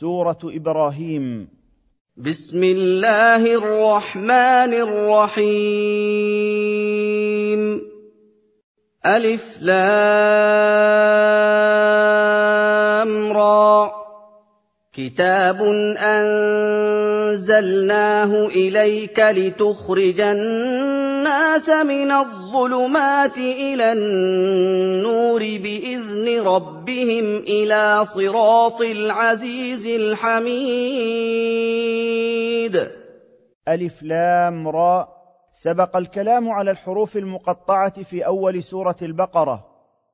سورة إبراهيم. بسم الله الرحمن الرحيم. ألف لام را. كتاب أنزلناه إليك لتخرج الناس من الظلمات إلى النور بإذن ربهم إلى صراط العزيز الحميد. ألف لام را. سبق الكلام على الحروف المقطعة في أول سورة البقرة.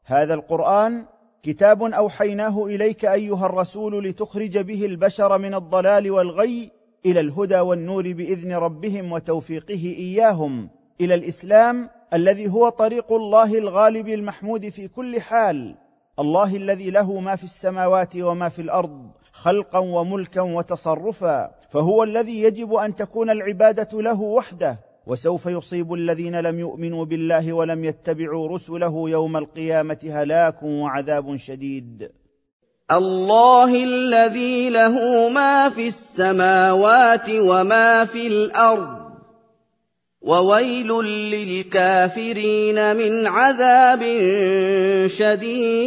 هذا القرآن كتاب أوحيناه إليك أيها الرسول لتخرج به البشر من الضلال والغي إلى الهدى والنور بإذن ربهم وتوفيقه إياهم إلى الإسلام الذي هو طريق الله الغالب المحمود في كل حال. الله الذي له ما في السماوات وما في الأرض خلقا وملكا وتصرفا فهو الذي يجب أن تكون العبادة له وحده. وسوف يصيب الذين لم يؤمنوا بالله ولم يتبعوا رسله يوم القيامة هلاك وعذاب شديد. الله الذي له ما في السماوات وما في الأرض وويل للكافرين من عذاب شديد.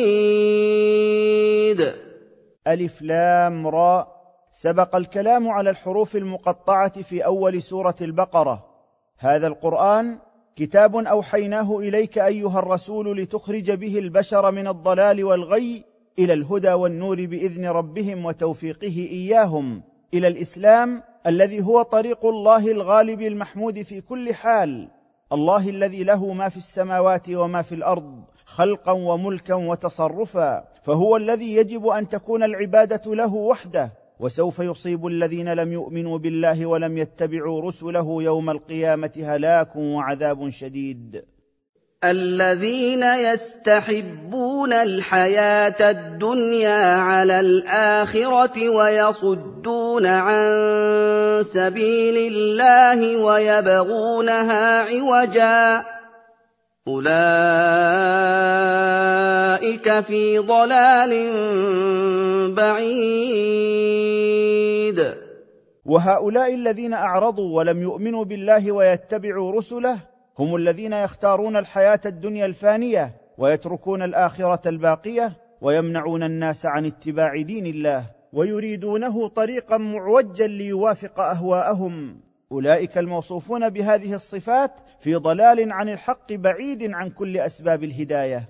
ألف لام را. سبق الكلام على الحروف المقطعة في أول سورة البقرة. هذا القرآن كتاب أوحيناه إليك أيها الرسول لتخرج به البشر من الضلال والغي إلى الهدى والنور بإذن ربهم وتوفيقه إياهم. إلى الإسلام الذي هو طريق الله الغالب المحمود في كل حال الله الذي له ما في السماوات وما في الأرض خلقا وملكا وتصرفا فهو الذي يجب أن تكون العبادة له وحده. وسوف يصيب الذين لم يؤمنوا بالله ولم يتبعوا رسله يوم القيامة هلاك وعذاب شديد. الذين يستحبون الحياة الدنيا على الآخرة ويصدون عن سبيل الله ويبغونها عوجا. أولئك في ضلال بعيد. وهؤلاء الذين أعرضوا ولم يؤمنوا بالله ويتبعوا رسله هم الذين يختارون الحياة الدنيا الفانية ويتركون الآخرة الباقية ويمنعون الناس عن اتباع دين الله ويريدونه طريقا معوجا ليوافق أهواءهم. أولئك الموصوفون بهذه الصفات في ضلال عن الحق بعيد عن كل أسباب الهداية.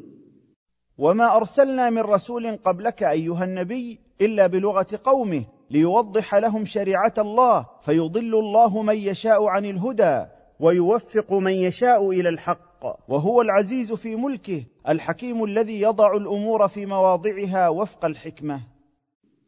وما أرسلنا من رسول قبلك أيها النبي إلا بلغة قومه ليوضح لهم شريعة الله فيضل الله من يشاء عن الهدى ويوفق من يشاء إلى الحق. وهو العزيز في ملكه الحكيم الذي يضع الأمور في مواضعها وفق الحكمة.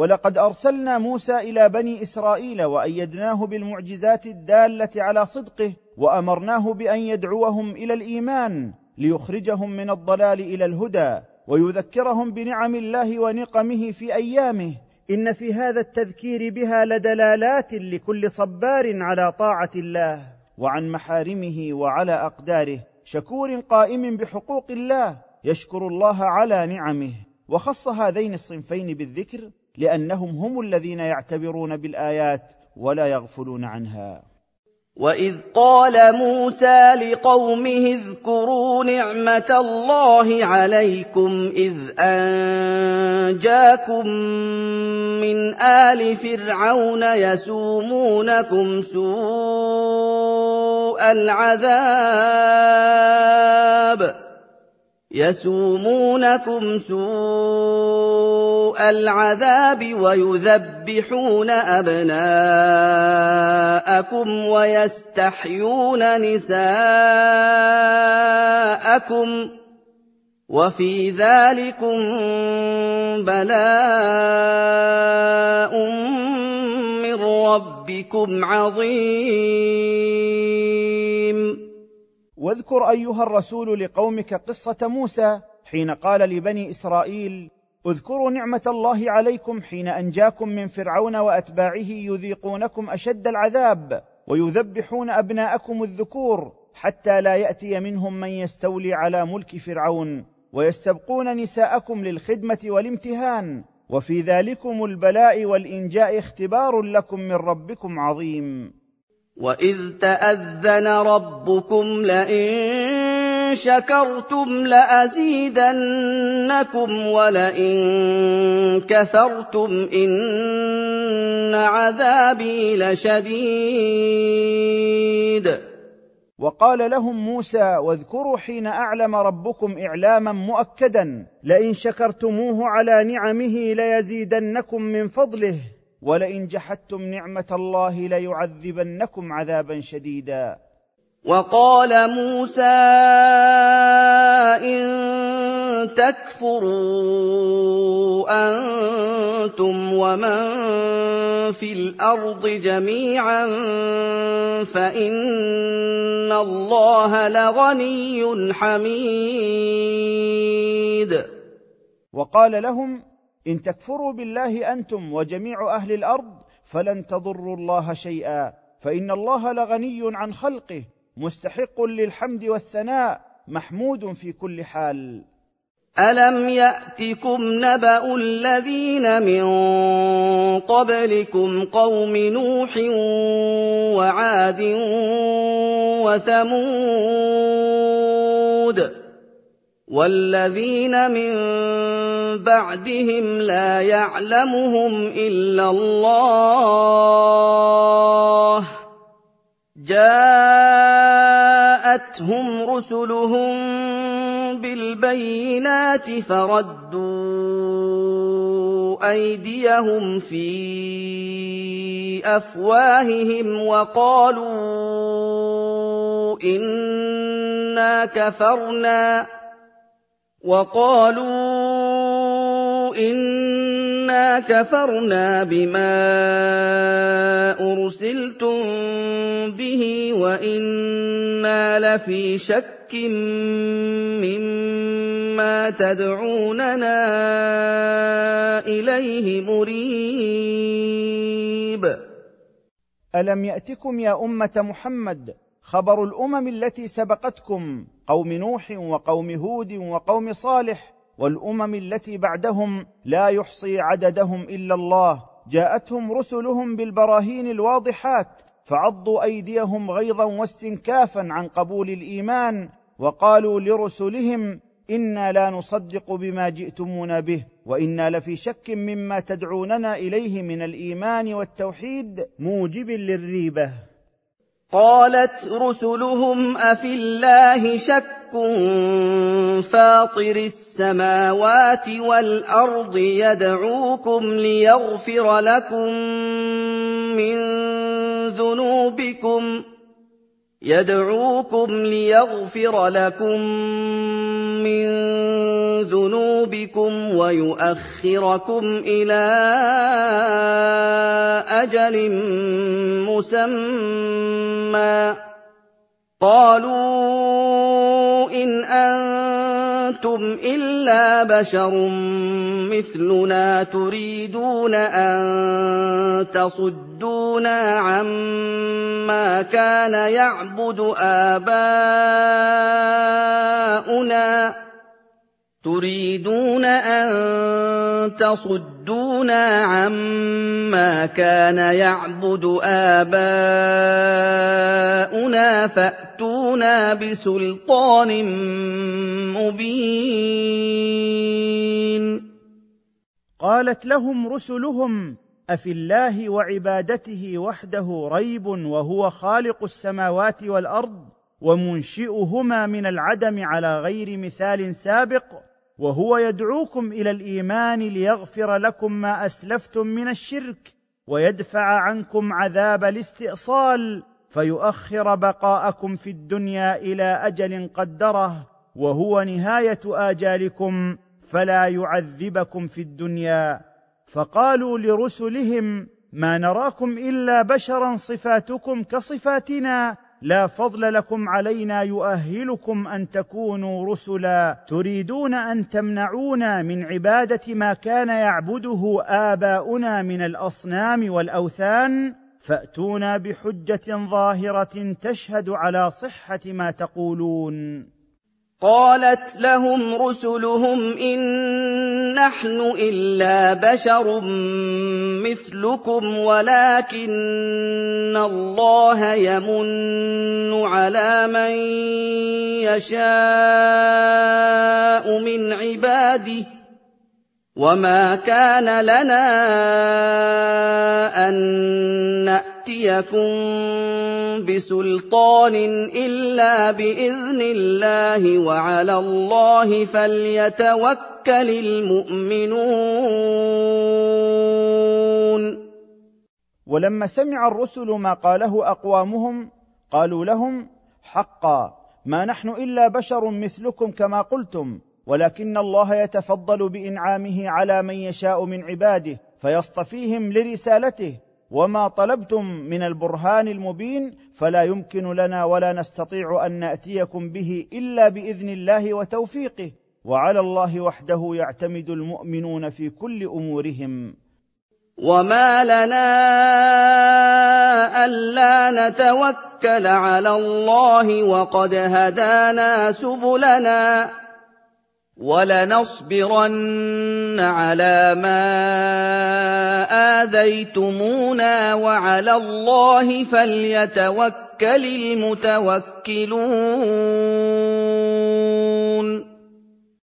ولقد أرسلنا موسى إلى بني إسرائيل وأيدناه بالمعجزات الدالة على صدقه وأمرناه بأن يدعوهم إلى الإيمان ليخرجهم من الضلال إلى الهدى ويذكرهم بنعم الله ونقمه في أيامه. إن في هذا التذكير بها لدلالات لكل صبار على طاعة الله وعن محارمه وعلى أقداره. شكور قائم بحقوق الله يشكر الله على نعمه. وخص هذين الصنفين بالذكر لأنهم هم الذين يعتبرون بالآيات ولا يغفلون عنها. وإذ قال موسى لقومه اذكروا نعمة الله عليكم إذ أنجاكم من آل فرعون يسومونكم سوء العذاب يسومونكم سوء العذاب ويذبحون أبناءكم ويستحيون نساءكم وفي ذلكم بلاء من ربكم عظيم. واذكر أيها الرسول لقومك قصة موسى حين قال لبني إسرائيل اذكروا نعمة الله عليكم حين أنجاكم من فرعون وأتباعه يذيقونكم أشد العذاب ويذبحون أبناءكم الذكور حتى لا يأتي منهم من يستولي على ملك فرعون ويستبقون نساءكم للخدمة والامتهان وفي ذلكم البلاء والإنجاء اختبار لكم من ربكم عظيم. وَإِذْ تَأَذَّنَ رَبُّكُمْ لَئِن شَكَرْتُمْ لَأَزِيدَنَّكُمْ وَلَئِن كَفَرْتُمْ إِنَّ عَذَابِي لَشَدِيدٌ. وقال لهم موسى واذكروا حين أعلم ربكم إعلاما مؤكدا لئن شكرتموه على نعمه ليزيدنكم من فضله ولئن جحدتم نعمة الله ليعذبنكم عذابا شديدا. وقال موسى إن تكفروا أنتم ومن في الأرض جميعا فإن الله لغني حميد. وقال لهم إن تكفروا بالله أنتم وجميع أهل الأرض فلن تضروا الله شيئا فإن الله لغني عن خلقه مستحق للحمد والثناء محمود في كل حال. ألم يأتكم نبأ الذين من قبلكم قوم نوح وعاد وثمود وَالَّذِينَ مِن بَعْدِهِمْ لَا يَعْلَمُهُمْ إِلَّا اللَّهُ ۚ جَاءَتْهُمْ رُسُلُهُم بِالْبَيِّنَاتِ فَرَدُّوا أَيْدِيَهُمْ فِي أَفْوَاهِهِمْ وَقَالُوا إِنَّا كَفَرْنَا وَقَالُوا كَفَرْنَا بِمَا أُرْسِلْتُم بِهِ وَإِنَّا لَفِي شَكٍّ مِّمَّا تَدْعُونَنَا إِلَيْهِ مُرِيبٍ. أَلَمْ يَأْتِكُمْ يا أُمَّةَ مُحَمَّدٍ خبر الامم التي سبقتكم قوم نوح وقوم هود وقوم صالح والأمم التي بعدهم لا يحصي عددهم إلا الله. جاءتهم رسلهم بالبراهين الواضحات فعضوا أيديهم غيظا واستنكافا عن قبول الإيمان وقالوا لرسلهم إنا لا نصدق بما جئتمونا به وإنا لفي شك مما تدعوننا إليه من الإيمان والتوحيد موجب للريبة. قالت رسلهم أفي الله شك فاطر السماوات والأرض يدعوكم ليغفر لكم من ذنوبكم يدعوكم ليغفر لكم من ذنوبكم ويؤخركم إلى أجل مسمى. قالوا إن أنتم إلا بشر مثلنا تريدون أن تصدونا عما كان يعبد آباؤنا. تريدون أن تصدونا عَمَّا كَانَ يَعْبُدُ آبَاؤُنَا فَأْتُونَا بِسُلْطَانٍ مُّبِينٍ. قالت لهم رسلهم أفي الله وعبادته وحده ريب وهو خالق السماوات والأرض ومنشئهما من العدم على غير مثال سابق؟ وهو يدعوكم إلى الإيمان ليغفر لكم ما أسلفتم من الشرك ويدفع عنكم عذاب الاستئصال فيؤخر بقاءكم في الدنيا إلى أجل قدره وهو نهاية آجالكم فلا يعذبكم في الدنيا. فقالوا لرسلهم ما نراكم إلا بشرا صفاتكم كصفاتنا لا فضل لكم علينا يؤهلكم أن تكونوا رسلا. تريدون أن تمنعونا من عبادة ما كان يعبده آباؤنا من الأصنام والأوثان؟ فأتونا بحجة ظاهرة تشهد على صحة ما تقولون. قالت لهم رسلهم إن نحن إلا بشر مثلكم ولكن الله يمن على من يشاء من عباده وما كان لنا أن ناتيكم بسلطان الا باذن الله وعلى الله فليتوكل المؤمنون ولما سمع الرسل ما قاله أقوامهم قالوا لهم حقا ما نحن إلا بشر مثلكم كما قلتم ولكن الله يتفضل بإنعامه على من يشاء من عباده فيصطفيهم لرسالته وما طلبتم من البرهان المبين فلا يمكن لنا ولا نستطيع أن نأتيكم به إلا بإذن الله وتوفيقه. وعلى الله وحده يعتمد المؤمنون في كل أمورهم. وما لنا ألا نتوكل على الله وقد هدانا سبلنا. وَلَنَصْبِرَنَّ عَلَىٰ مَا آذَيْتُمُونَا وَعَلَى اللَّهِ فَلْيَتَوَكَّلِ الْمُتَوَكِّلُونَ.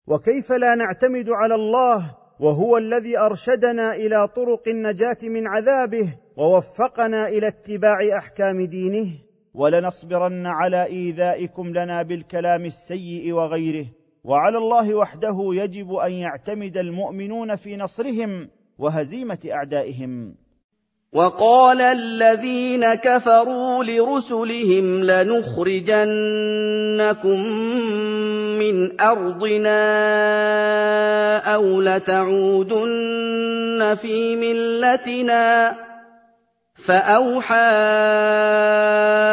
وكيف لا نعتمد على الله وهو الذي أرشدنا إلى طرق النجاة من عذابه ووفقنا إلى اتباع أحكام دينه؟ ولنصبرن على إيذائكم لنا بالكلام السيء وغيره. وعلى الله وحده يجب أن يعتمد المؤمنون في نصرهم وهزيمة أعدائهم. وقال الذين كفروا لرسلهم لنخرجنكم من أرضنا أو لتعودن في ملتنا فاوحى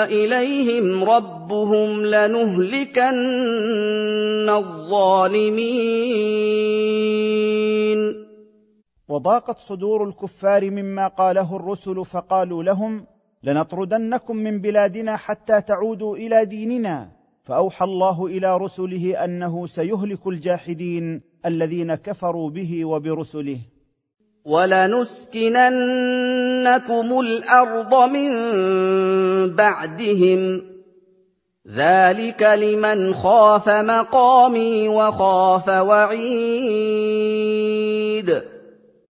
اليهم ربهم لنهلكن الظالمين وضاقت صدور الكفار مما قاله الرسل فقالوا لهم لنطردنكم من بلادنا حتى تعودوا إلى ديننا. فأوحى الله إلى رسله أنه سيهلك الجاحدين الذين كفروا به وبرسله. وَلَنُسْكِنَنَّكُمُ الْأَرْضَ مِن بَعْدِهِمْ ۚ. ذَٰلِكَ لِمَنْ خَافَ مَقَامِي وَخَافَ وَعِيدِ.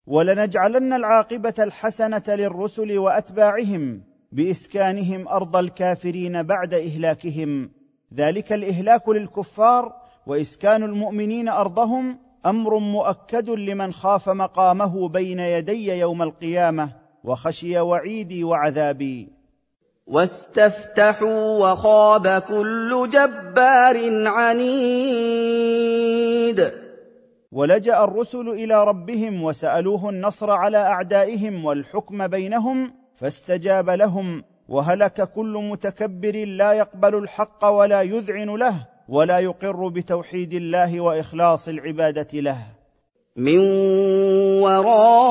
ولنجعلن العاقبة الحسنة للرسل وأتباعهم بإسكانهم أرض الكافرين بعد إهلاكهم. ذلك الإهلاك للكفار وإسكان المؤمنين أرضهم أمر مؤكد لمن خاف مقامه بين يدي يوم القيامة وخشي وعيدي وعذابي. واستفتحوا وخاب كل جبار عنيد. ولجأ الرسل إلى ربهم وسألوه النصر على أعدائهم والحكم بينهم فاستجاب لهم وهلك كل متكبر لا يقبل الحق ولا يذعن له. ولا يقر بتوحيد الله وإخلاص العبادة له. من ورائه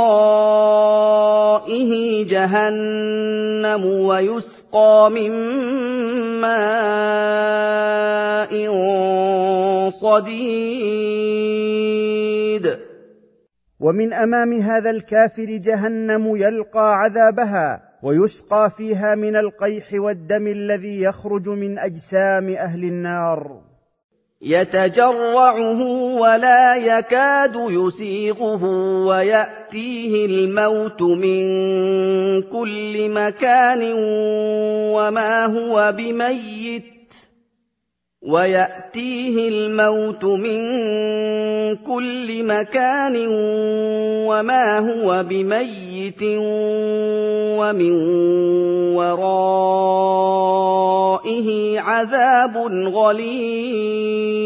جهنم ويسقى من ماء صديد. ومن أمام هذا الكافر جهنم يلقى عذابها. ويسقى فيها من القيح والدم الذي يخرج من أجسام أهل النار. يتجرعه ولا يكاد يسيغه ويأتيه الموت من كل مكان وما هو بميت. ويأتيه الموت من كل مكان وما هو بميت. ومن ورائه عذاب غليظ.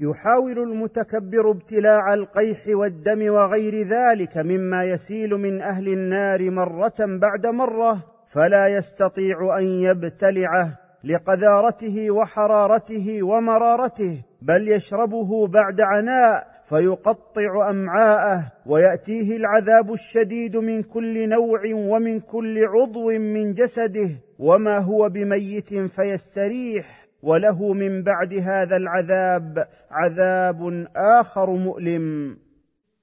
يحاول المتكبر ابتلاع القيح والدم وغير ذلك مما يسيل من أهل النار مرة بعد مرة فلا يستطيع أن يبتلعه لقذارته وحرارته ومرارته بل يشربه بعد عناء فيقطع أمعاءه ويأتيه العذاب الشديد من كل نوع ومن كل عضو من جسده وما هو بميت فيستريح. وله من بعد هذا العذاب عذاب آخر مؤلم.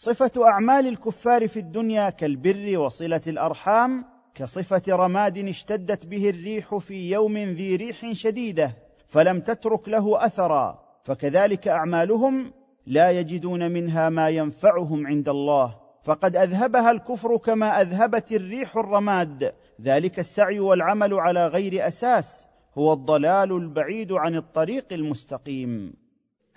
صفة أعمال الكفار في الدنيا كالبر وصلة الأرحام كصفة رماد اشتدت به الريح في يوم ذي ريح شديدة فلم تترك له أثرا فكذلك أعمالهم لا يجدون منها ما ينفعهم عند الله. فقد أذهبها الكفر كما أذهبت الريح الرماد. ذلك السعي والعمل على غير أساس هو الضلال البعيد عن الطريق المستقيم.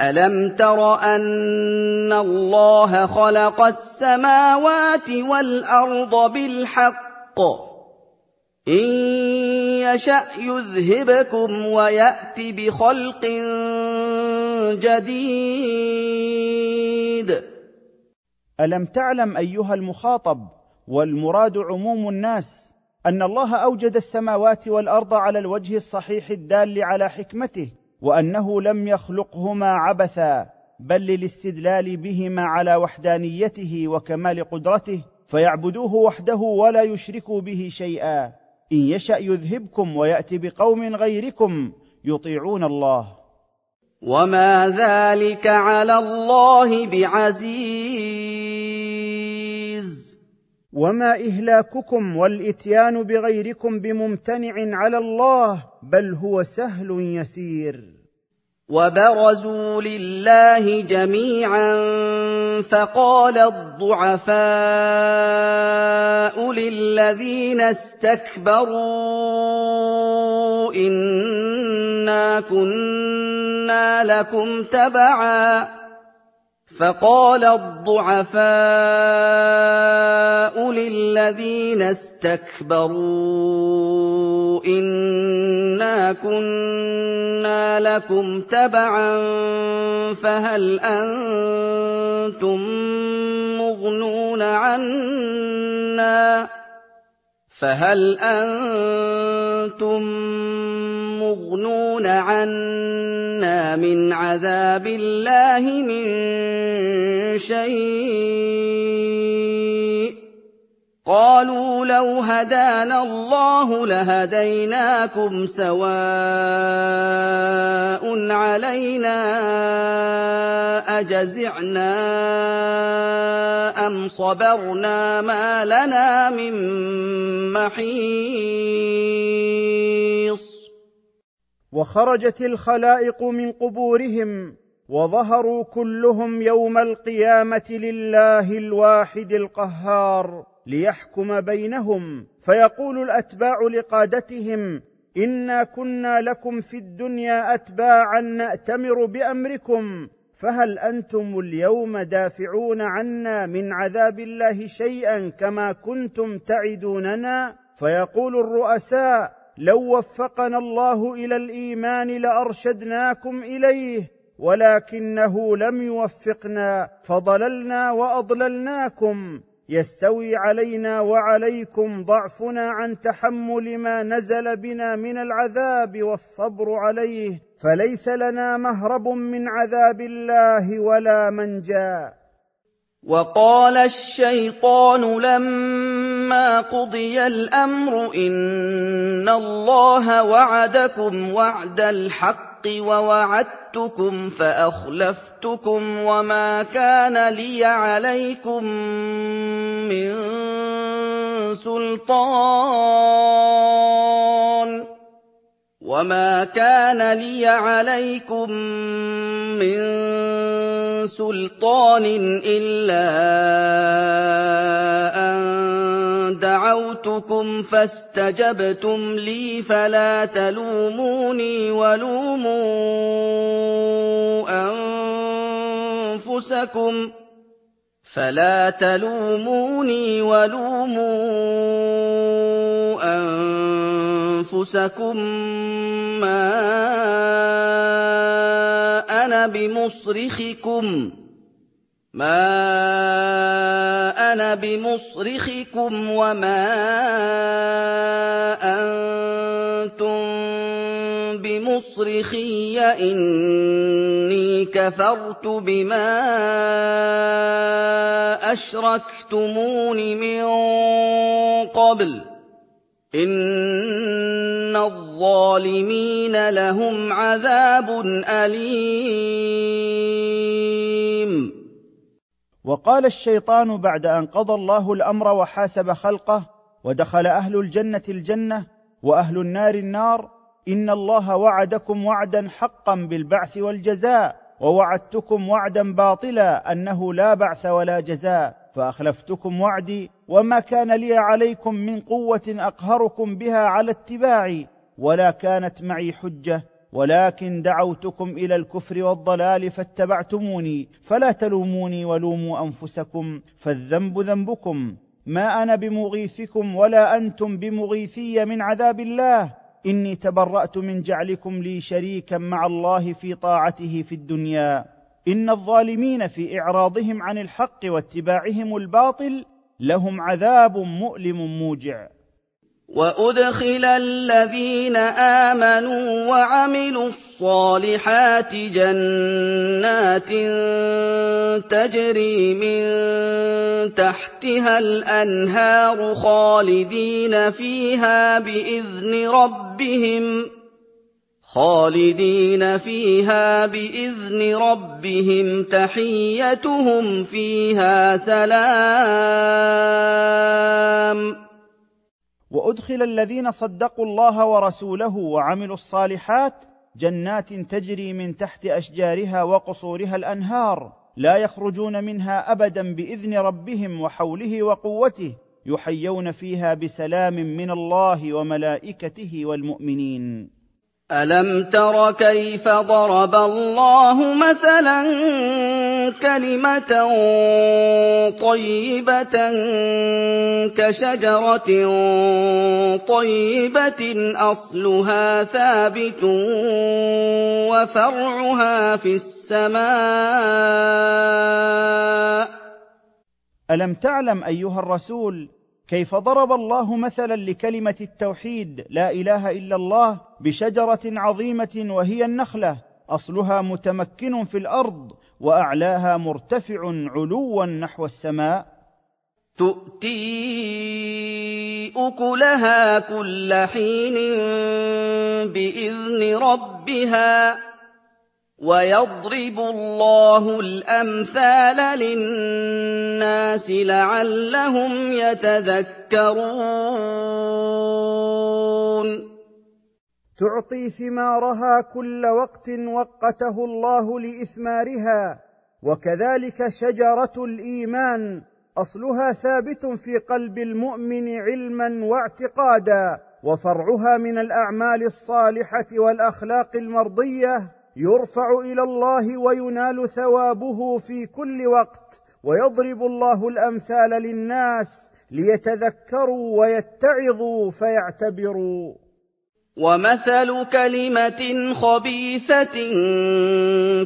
الم تر ان الله خلق السماوات والارض بالحق؟ ان يشا يذهبكم ويات بخلق جديد. الم تعلم ايها المخاطب والمراد عموم الناس ان الله اوجد السماوات والارض على الوجه الصحيح الدال على حكمته وأنه لم يخلقهما عبثا بل للاستدلال بهما على وحدانيته وكمال قدرته فيعبدوه وحده ولا يشركوا به شيئا. إن يشأ يذهبكم وياتي بقوم غيركم يطيعون الله. وما ذلك على الله بعزيز. وما اهلاككم والاتيان بغيركم بممتنع على الله بل هو سهل يسير وبرزوا لله جميعا فقال الضعفاء للذين استكبروا انا كنا لكم تبعا فقال الضعفاء للذين استكبروا إنا كنا لكم تبعا فهل أنتم مغنون عنا فهل أنتم مغنون عنا من عذاب الله من شيء؟ قالوا لو هدانا الله لهديناكم سواء علينا أجزعنا أم صبرنا ما لنا من محيص. وخرجت الخلائق من قبورهم وظهروا كلهم يوم القيامة لله الواحد القهار. ليحكم بينهم. فيقول الأتباع لقادتهم إنا كنا لكم في الدنيا اتباعا نأتمر بأمركم. فهل أنتم اليوم دافعون عنا من عذاب الله شيئا كما كنتم تعدوننا؟ فيقول الرؤساء لو وفقنا الله إلى الإيمان لأرشدناكم إليه ولكنه لم يوفقنا فضللنا وأضللناكم. يستوي علينا وعليكم ضعفنا عن تحمل ما نزل بنا من العذاب والصبر عليه فليس لنا مهرب من عذاب الله ولا منجا وقال الشيطان لما قضي الأمر إن الله وعدكم وعد الحق ووعدتكم فأخلفتكم وما كان لي عليكم من سلطان وما كان لي عليكم من سلطان الا ان دعوتكم فاستجبتم لي فلا تلوموني ولوموا انفسكم فلا تلوموني ولوموا أنفسكم ما أنا بمصرخكم. وما أنتم بمصرخي. إني كفرت بما أشركتمون من قبل. ان الظالمين لهم عذاب اليم. وقال الشيطان بعد أن قضى الله الأمر وحاسب خلقه ودخل أهل الجنة الجنة وأهل النار النار إن الله وعدكم وعدا حقا بالبعث والجزاء ووعدتكم وعدا باطلا أنه لا بعث ولا جزاء. فأخلفتكم وعدي وما كان لي عليكم من قوة أقهركم بها على اتباعي ولا كانت معي حجة ولكن دعوتكم إلى الكفر والضلال فاتبعتموني فلا تلوموني ولوموا أنفسكم فالذنب ذنبكم. ما أنا بمغيثكم ولا أنتم بمغيثي من عذاب الله. إني تبرأت من جعلكم لي شريكا مع الله في طاعته في الدنيا. إن الظالمين في إعراضهم عن الحق واتباعهم الباطل لهم عذاب مؤلم موجع. وأدخل الذين آمنوا وعملوا الصالحات جنات تجري من تحتها الأنهار خالدين فيها بإذن ربهم. خالدين فيها بإذن ربهم تحيتهم فيها سلام. وأدخل الذين صدقوا الله ورسوله وعملوا الصالحات جنات تجري من تحت أشجارها وقصورها الأنهار. لا يخرجون منها أبدا بإذن ربهم وحوله وقوته يحيون فيها بسلام من الله وملائكته والمؤمنين. الم تر كيف ضرب الله مثلا كلمه طيبه كشجره طيبه اصلها ثابت وفرعها في السماء الم تعلم ايها الرسول كيف ضرب الله مثلا لكلمة التوحيد لا إله إلا الله بشجرة عظيمة وهي النخلة أصلها متمكن في الأرض وأعلاها مرتفع علوا نحو السماء؟ تؤتي أكلها كل حين بإذن ربها. ويضرب الله الأمثال للناس لعلهم يتذكرون. تعطي ثمارها كل وقت وقته الله لإثمارها وكذلك شجرة الإيمان أصلها ثابت في قلب المؤمن علما واعتقادا وفرعها من الأعمال الصالحة والأخلاق المرضية. يرفع إلى الله وينال ثوابه في كل وقت ويضرب الله الأمثال للناس ليتذكروا ويتعظوا فيعتبروا. وَمَثَلُ كَلِمَةٍ خَبِيثَةٍ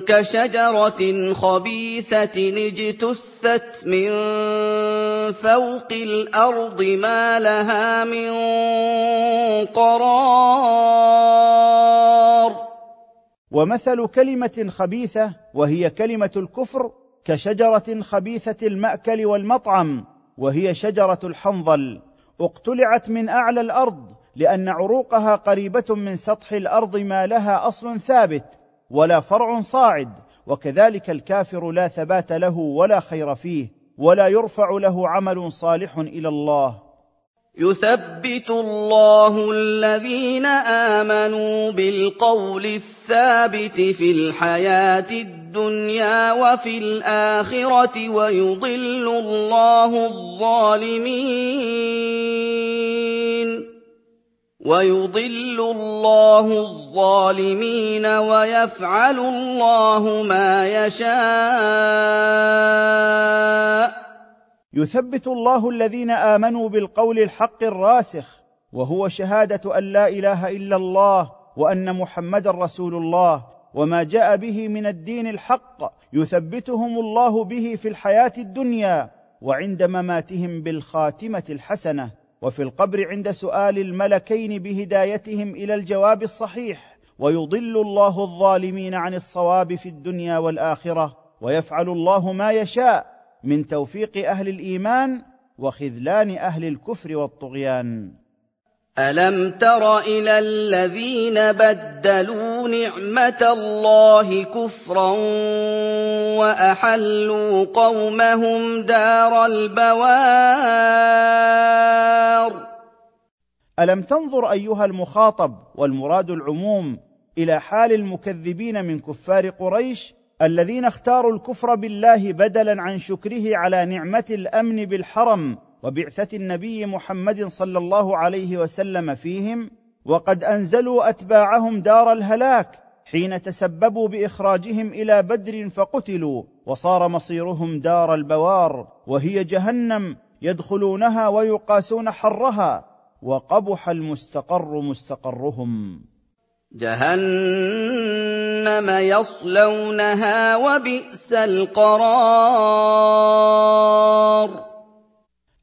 كَشَجَرَةٍ خَبِيثَةٍ اجْتُثَّتْ مِن فَوْقِ الْأَرْضِ مَا لَهَا مِن قَرَارٍ. ومثل كلمة خبيثة وهي كلمة الكفر كشجرة خبيثة المأكل والمطعم وهي شجرة الحنظل. اقتلعت من أعلى الأرض لأن عروقها قريبة من سطح الأرض ما لها أصل ثابت ولا فرع صاعد وكذلك الكافر لا ثبات له ولا خير فيه ولا يرفع له عمل صالح إلى الله. يثبت الله الذين آمنوا بالقول الثابت في الحياة الدنيا وفي الآخرة ويضل الله الظالمين. ويضل الله الظالمين ويفعل الله ما يشاء. يثبت الله الذين آمنوا بالقول الحق الراسخ وهو شهادة أن لا إله إلا الله وأن محمدا رسول الله وما جاء به من الدين الحق يثبتهم الله به في الحياة الدنيا وعند مماتهم بالخاتمة الحسنة وفي القبر عند سؤال الملكين بهدايتهم إلى الجواب الصحيح. ويضل الله الظالمين عن الصواب في الدنيا والآخرة ويفعل الله ما يشاء من توفيق أهل الإيمان وخذلان أهل الكفر والطغيان. الم تر إلى الذين بدلوا نعمه الله كفرا واحلوا قومهم دار البوار الم تنظر ايها المخاطب والمراد العموم إلى حال المكذبين من كفار قريش الذين اختاروا الكفر بالله بدلا عن شكره على نعمه الامن بالحرم وبعثة النبي محمد صلى الله عليه وسلم فيهم وقد أنزلوا أتباعهم دار الهلاك حين تسببوا بإخراجهم إلى بدر فقتلوا وصار مصيرهم دار البوار وهي جهنم يدخلونها ويقاسون حرها وقبح المستقر مستقرهم. جهنم يصلونها وبئس القرار.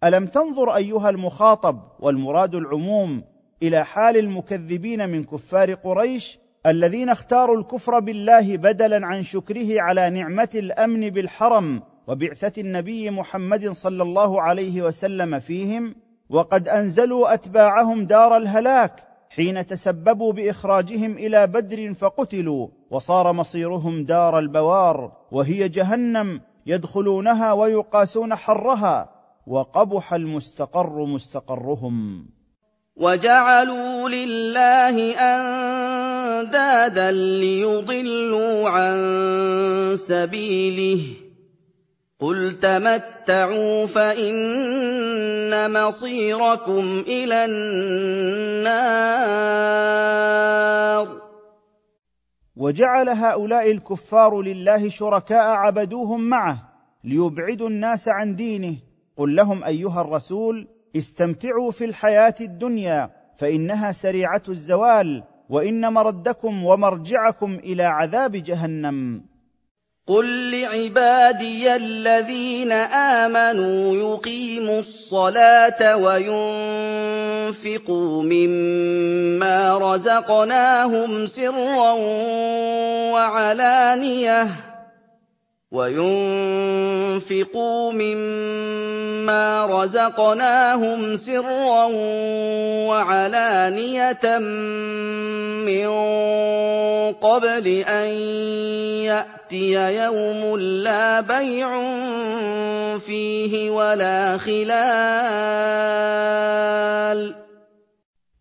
ألم تنظر أيها المخاطب والمراد العموم إلى حال المكذبين من كفار قريش الذين اختاروا الكفر بالله بدلا عن شكره على نعمة الأمن بالحرم وبعثة النبي محمد صلى الله عليه وسلم فيهم وقد أنزلوا أتباعهم دار الهلاك حين تسببوا بإخراجهم إلى بدر فقتلوا وصار مصيرهم دار البوار وهي جهنم يدخلونها ويقاسون حرها. وقبح المستقر مستقرهم. وجعلوا لله أندادا ليضلوا عن سبيله. قل تمتعوا فإن مصيركم إلى النار. وجعل هؤلاء الكفار لله شركاء عبدوهم معه ليبعدوا الناس عن دينه قل لهم ايها الرسول استمتعوا في الحياة الدنيا فانها سريعه الزوال وان مردكم ومرجعكم إلى عذاب جهنم. قل لعبادي الذين امنوا يقيموا الصلاه وينفقوا مما رزقناهم سرا وعلانيه وينفقوا مما رزقناهم سرا وعلانية من قبل أن يأتي يوم لا بيع فيه ولا خلال.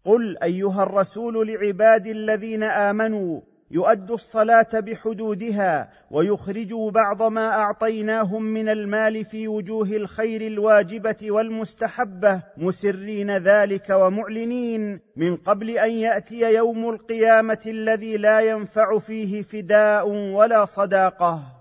قل أيها الرسول لعبادي الذين آمنوا يؤدوا الصلاة بحدودها ويخرجوا بعض ما أعطيناهم من المال في وجوه الخير الواجبة والمستحبة مسرين ذلك ومعلنين من قبل أن يأتي يوم القيامة الذي لا ينفع فيه فداء ولا صداقة.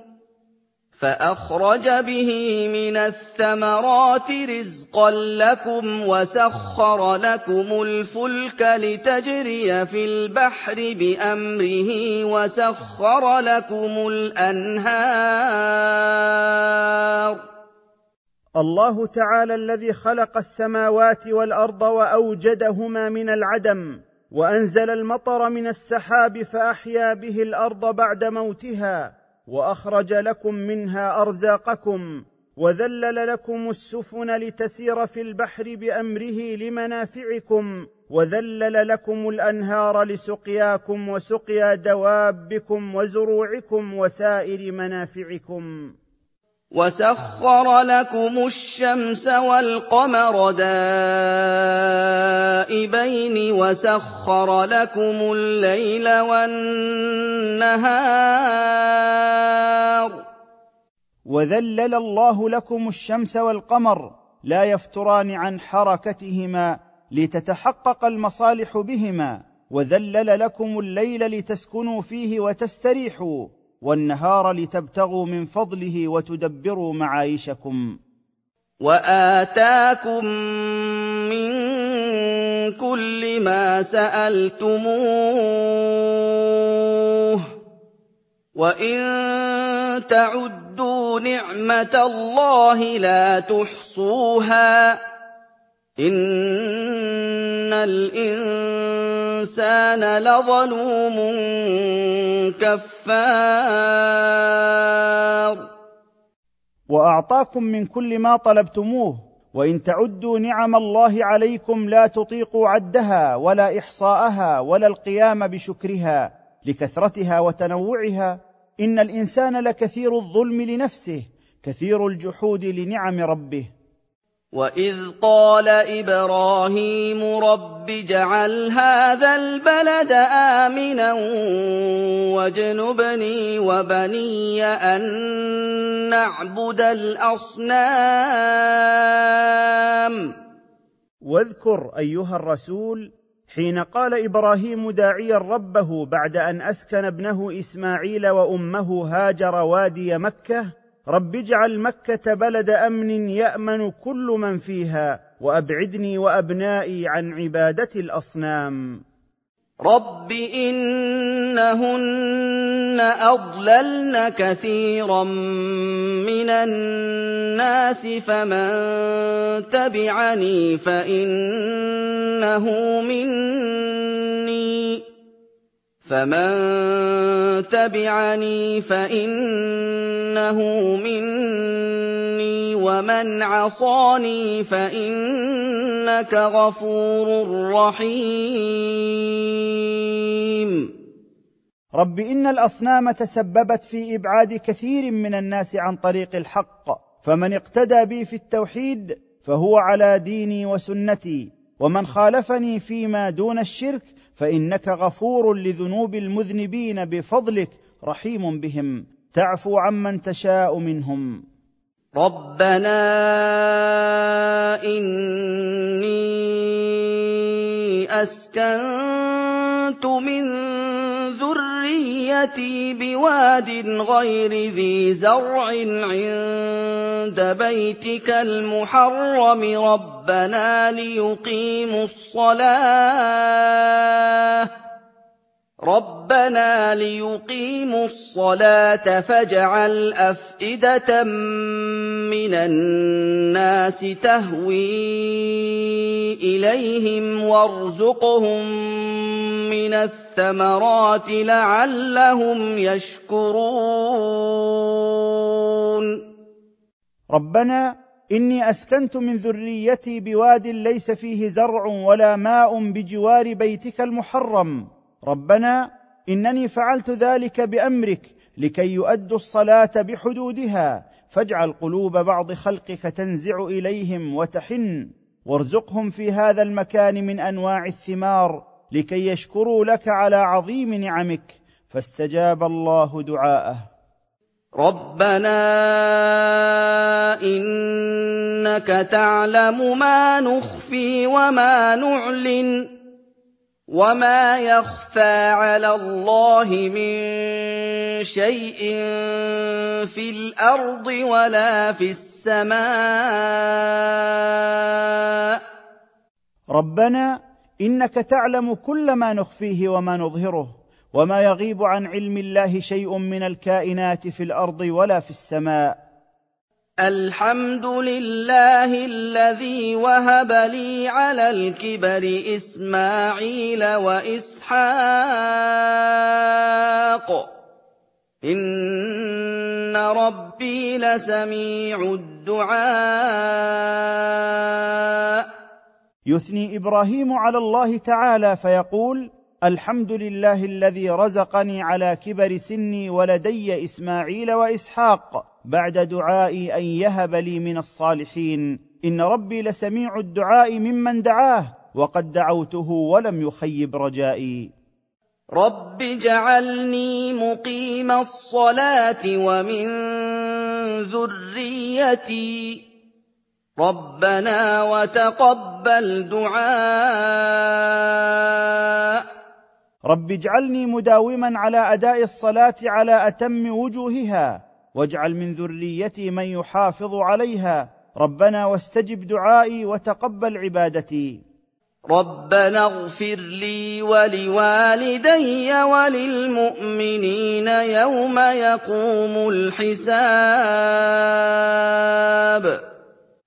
فَأَخْرَجَ بِهِ مِنَ الثَّمَرَاتِ رِزْقًا لَّكُمْ وَسَخَّرَ لَكُمُ الْفُلْكَ لِتَجْرِيَ فِي الْبَحْرِ بِأَمْرِهِ وَسَخَّرَ لَكُمُ الْأَنْهَارَ. الله تعالى الذي خلق السماوات والأرض وأوجدهما من العدم وأنزل المطر من السحاب فأحيا به الأرض بعد موتها وأخرج لكم منها أرزاقكم وذلل لكم السفن لتسير في البحر بأمره لمنافعكم وذلل لكم الأنهار لسقياكم وسقيا دوابكم وزروعكم وسائر منافعكم وَسَخَّرَ لَكُمُ الشَّمْسَ وَالْقَمَرَ دَائِبَيْنِ وَسَخَّرَ لَكُمُ اللَّيْلَ وَالنَّهَارَ وذلل الله لكم الشمس والقمر لا يفتران عن حركتهما لتتحقق المصالح بهما وذلل لكم الليل لتسكنوا فيه وتستريحوا والنهار لتبتغوا من فضله وتدبروا معايشكم. وآتاكم من كل ما سألتموه. وإن تعدوا نعمة الله لا تحصوها. إِنَّ الْإِنسَانَ لَظَلُومٌ كَفَّارٌ. واعطاكم من كل ما طلبتموه. وان تعدوا نعم الله عليكم لا تطيقوا عدها ولا احصاءها ولا القيام بشكرها لكثرتها وتنوعها. ان الانسان لكثير الظلم لنفسه كثير الجحود لنعم ربه. وَإِذْ قَالَ إِبْرَاهِيمُ رَبِّ اجْعَلْ هَٰذَا الْبَلَدَ آمِنًا وَاجْنُبْنِي وَبَنِيَّ أَن نَّعْبُدَ الْأَصْنَامَ. واذكر أيها الرسول حين قال إبراهيم داعيا ربه بعد أن أسكن ابنه إسماعيل وأمه هاجر وادي مكة رب اجعل مكة بلد أمن يأمن كل من فيها وأبعدني وأبنائي عن عبادة الأصنام. رب إنهن أضللن كثيرا من الناس فمن تبعني فإنه مني. فَمَن تَبِعَنِي فَإِنَّهُ مِنِّي وَمَنْ عَصَانِي فَإِنَّكَ غَفُورٌ رَّحِيمٌ رب إن الأصنام تسببت في إبعاد كثير من الناس عن طريق الحق فمن اقتدى بي في التوحيد فهو على ديني وسنتي ومن خالفني فيما دون الشرك فإنك غفور لذنوب المذنبين بفضلك رحيم بهم. تعفو عمن تشاء منهم. رَبَّنَا إِنِّي أَسْكَنتُ مِن ذُرِّيَّتِي بِوَادٍ غَيْرِ ذِي زَرْعٍ عِندَ بَيْتِكَ الْمُحَرَّمِ رَبَّنَا لِيُقِيمُوا الصَّلَاةَ رَبَّنَا لِيُقِيمُوا الصَّلَاةَ فَاجْعَلْ أَفْئِدَةً مِّنَ النَّاسِ تَهْوِي إِلَيْهِمْ وَارْزُقْهُم مِّنَ الثَّمَرَاتِ لَعَلَّهُمْ يَشْكُرُونَ رَبَّنَا إِنِّي أَسْكَنتُ مِن ذُرِّيَّتِي بِوَادٍ لَّيْسَ فِيهِ زَرْعٌ وَلَا مَاءٌ بِجِوَارِ بَيْتِكَ الْمُحَرَّمِ ربنا إنني فعلت ذلك بأمرك لكي يؤدوا الصلاة بحدودها فاجعل قلوب بعض خلقك تنزع إليهم وتحن وارزقهم في هذا المكان من أنواع الثمار لكي يشكروا لك على عظيم نعمك فاستجاب الله دعاءه. ربنا إنك تعلم ما نخفي وما نعلن. وما يخفى على الله من شيء في الأرض ولا في السماء ربنا انك تعلم كل ما نخفيه وما نظهره وما يغيب عن علم الله شيء من الكائنات في الأرض ولا في السماء الحمد لله الذي وهب لي على الكبر إسماعيل وإسحاق. إن ربي لسميع الدعاء. يثني إبراهيم على الله تعالى فيقول الحمد لله الذي رزقني على كبر سني ولدي إسماعيل وإسحاق. بعد دعائي أن يهب لي من الصالحين. إن ربي لسميع الدعاء ممن دعاه وقد دعوته ولم يخيب رجائي. رب اجعلني مقيم الصلاة ومن ذريتي. ربنا وتقبل دعاء. رب اجعلني مداوما على أداء الصلاة على أتم وجوهها. واجعل من ذريتي من يحافظ عليها. ربنا واستجب دعائي وتقبل عبادتي. ربنا اغفر لي ولوالدي وللمؤمنين يوم يقوم الحساب.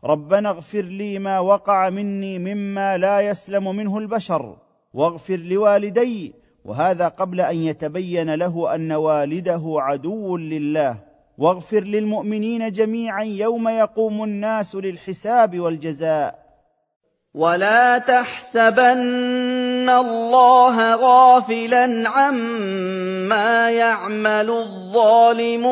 ربنا اغفر لي ما وقع مني مما لا يسلم منه البشر. واغفر لوالدي وهذا قبل أن يتبين له أن والده عدو لله. واغفر للمؤمنين جميعا يوم يقوم الناس للحساب والجزاء. ولا تحسبن الله غافلا عما يعمل الظالمون.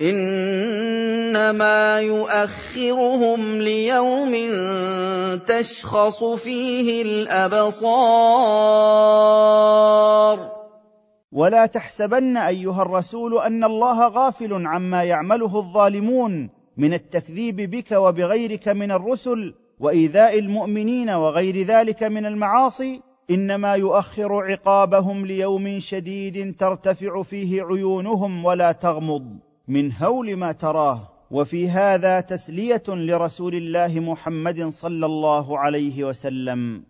انما يؤخرهم ليوم تشخص فيه الابصار. ولا تحسبن أيها الرسول أن الله غافل عما يعمله الظالمون من التكذيب بك وبغيرك من الرسل وإيذاء المؤمنين وغير ذلك من المعاصي إنما يؤخر عقابهم ليوم شديد ترتفع فيه عيونهم ولا تغمض من هول ما تراه. وفي هذا تسلية لرسول الله محمد صلى الله عليه وسلم.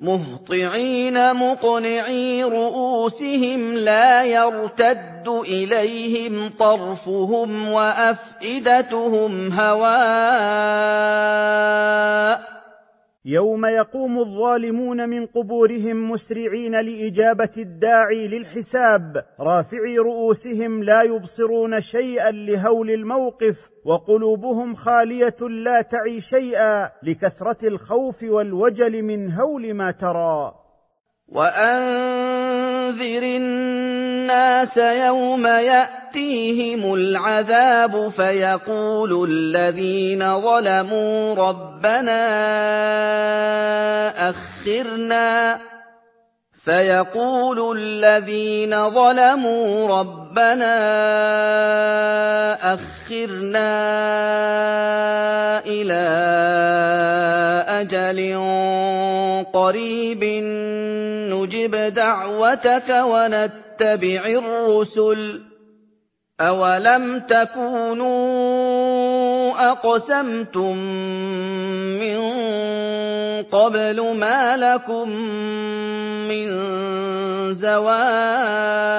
مهطعين مقنعي رؤوسهم لا يرتد إليهم طرفهم وأفئدتهم هواء يوم يقوم الظالمون من قبورهم مسرعين لإجابة الداعي للحساب رافعي رؤوسهم لا يبصرون شيئا لهول الموقف وقلوبهم خالية لا تعي شيئا لكثرة الخوف والوجل من هول ما ترى. وانذر الناس يوم ياتيهم العذاب فيقول الذين ظلموا ربنا اخرنا فيقول الذين ظلموا ربنا أخرنا إلى أجل قريب نجب دعوتك ونتبع الرسل أولم تكونوا أقسمتم من قبل ما لكم من زوال.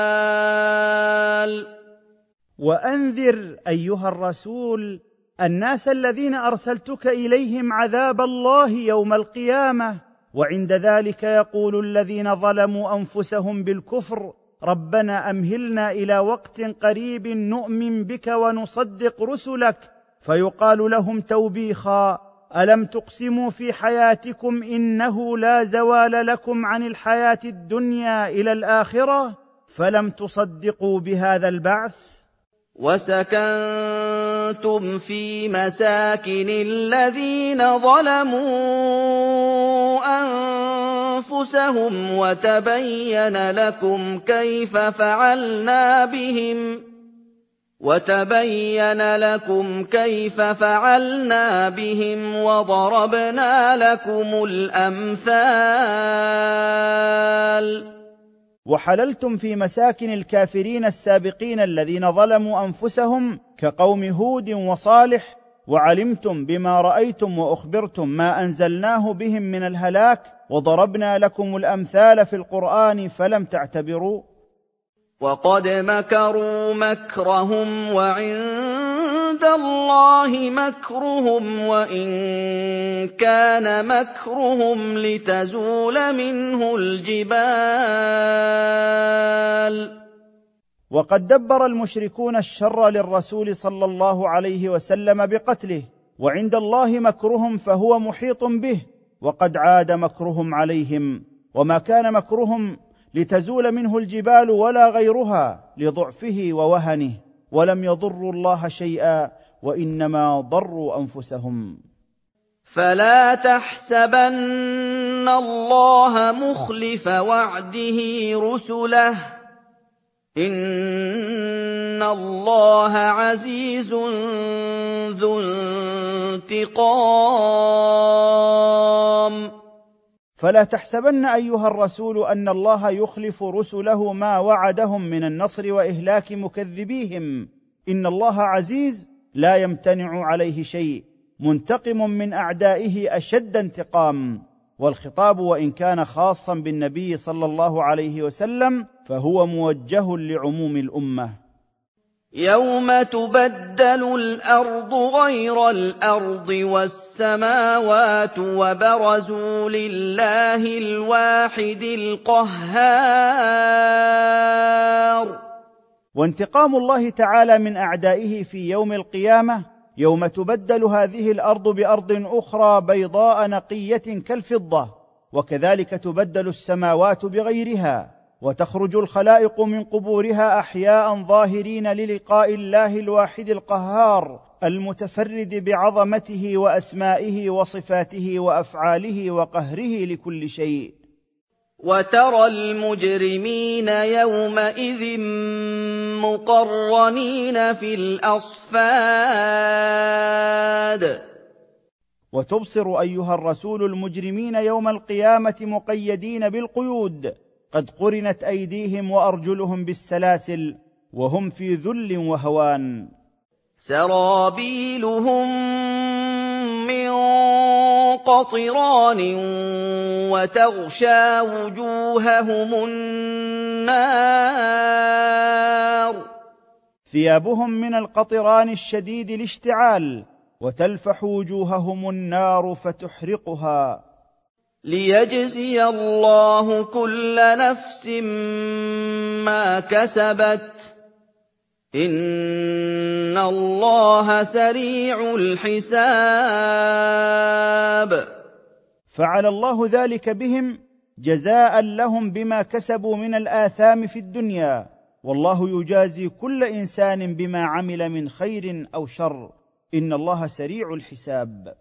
وأنذر أيها الرسول الناس الذين أرسلتك إليهم عذاب الله يوم القيامة وعند ذلك يقول الذين ظلموا أنفسهم بالكفر ربنا أمهلنا إلى وقت قريب نؤمن بك ونصدق رسلك فيقال لهم توبيخا ألم تقسموا في حياتكم إنه لا زوال لكم عن الحياة الدنيا إلى الآخرة؟ فلم تصدقوا بهذا البعث؟ وسكنتم في مساكن الذين ظلموا أنفسهم وتبين لكم كيف فعلنا بهم. وتبين لكم كيف فعلنا بهم وضربنا لكم الأمثال. وحللتم في مساكن الكافرين السابقين الذين ظلموا أنفسهم كقوم هود وصالح وعلمتم بما رأيتم وأخبرتم ما أنزلناه بهم من الهلاك وضربنا لكم الأمثال في القرآن فلم تعتبروا. وقد مكروا مكرهم وعند الله مكرهم وإن كان مكرهم لتزول منه الجبال. وقد دبر المشركون الشر للرسول صلى الله عليه وسلم بقتله وعند الله مكرهم فهو محيط به وقد عاد مكرهم عليهم وما كان مكرهم لتزول منه الجبال ولا غيرها لضعفه ووهنه ولم يضروا الله شيئا وإنما ضروا أنفسهم. فلا تحسبن الله مخلف وعده رسله. إن الله عزيز ذو انتقام. فلا تحسبن أيها الرسول أن الله يخلف رسله ما وعدهم من النصر وإهلاك مكذبيهم. إن الله عزيز لا يمتنع عليه شيء منتقم من أعدائه أشد انتقام. والخطاب وإن كان خاصا بالنبي صلى الله عليه وسلم فهو موجه لعموم الأمة. يوم تبدل الأرض غير الأرض والسماوات وبرزوا لله الواحد القهار. وانتقام الله تعالى من أعدائه في يوم القيامة يوم تبدل هذه الأرض بأرض أخرى بيضاء نقية كالفضة وكذلك تبدل السماوات بغيرها. وتخرج الخلائق من قبورها أحياء ظاهرين للقاء الله الواحد القهار المتفرد بعظمته وأسمائه وصفاته وأفعاله وقهره لكل شيء. وترى المجرمين يومئذ مقرنين في الأصفاد. وتبصر أيها الرسول المجرمين يوم القيامة مقيدين بالقيود. قد قرنت أيديهم وأرجلهم بالسلاسل وهم في ذل وهوان. سرابيلهم من قطران وتغشى وجوههم النار. ثيابهم من القطران الشديد الاشتعال وتلفح وجوههم النار فتحرقها. ليجزي الله كل نفس ما كسبت. إن الله سريع الحساب. فعل الله ذلك بهم جزاء لهم بما كسبوا من الآثام في الدنيا. والله يجازي كل إنسان بما عمل من خير أو شر. إن الله سريع الحساب.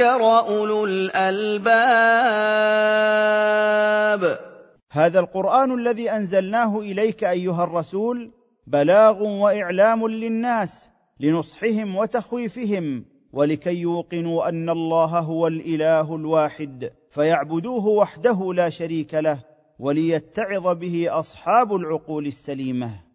يذكر أولو الألباب. هذا القرآن الذي أنزلناه إليك أيها الرسول بلاغ وإعلام للناس لنصحهم وتخويفهم ولكي يوقنوا أن الله هو الإله الواحد فيعبدوه وحده لا شريك له وليتعظ به أصحاب العقول السليمة.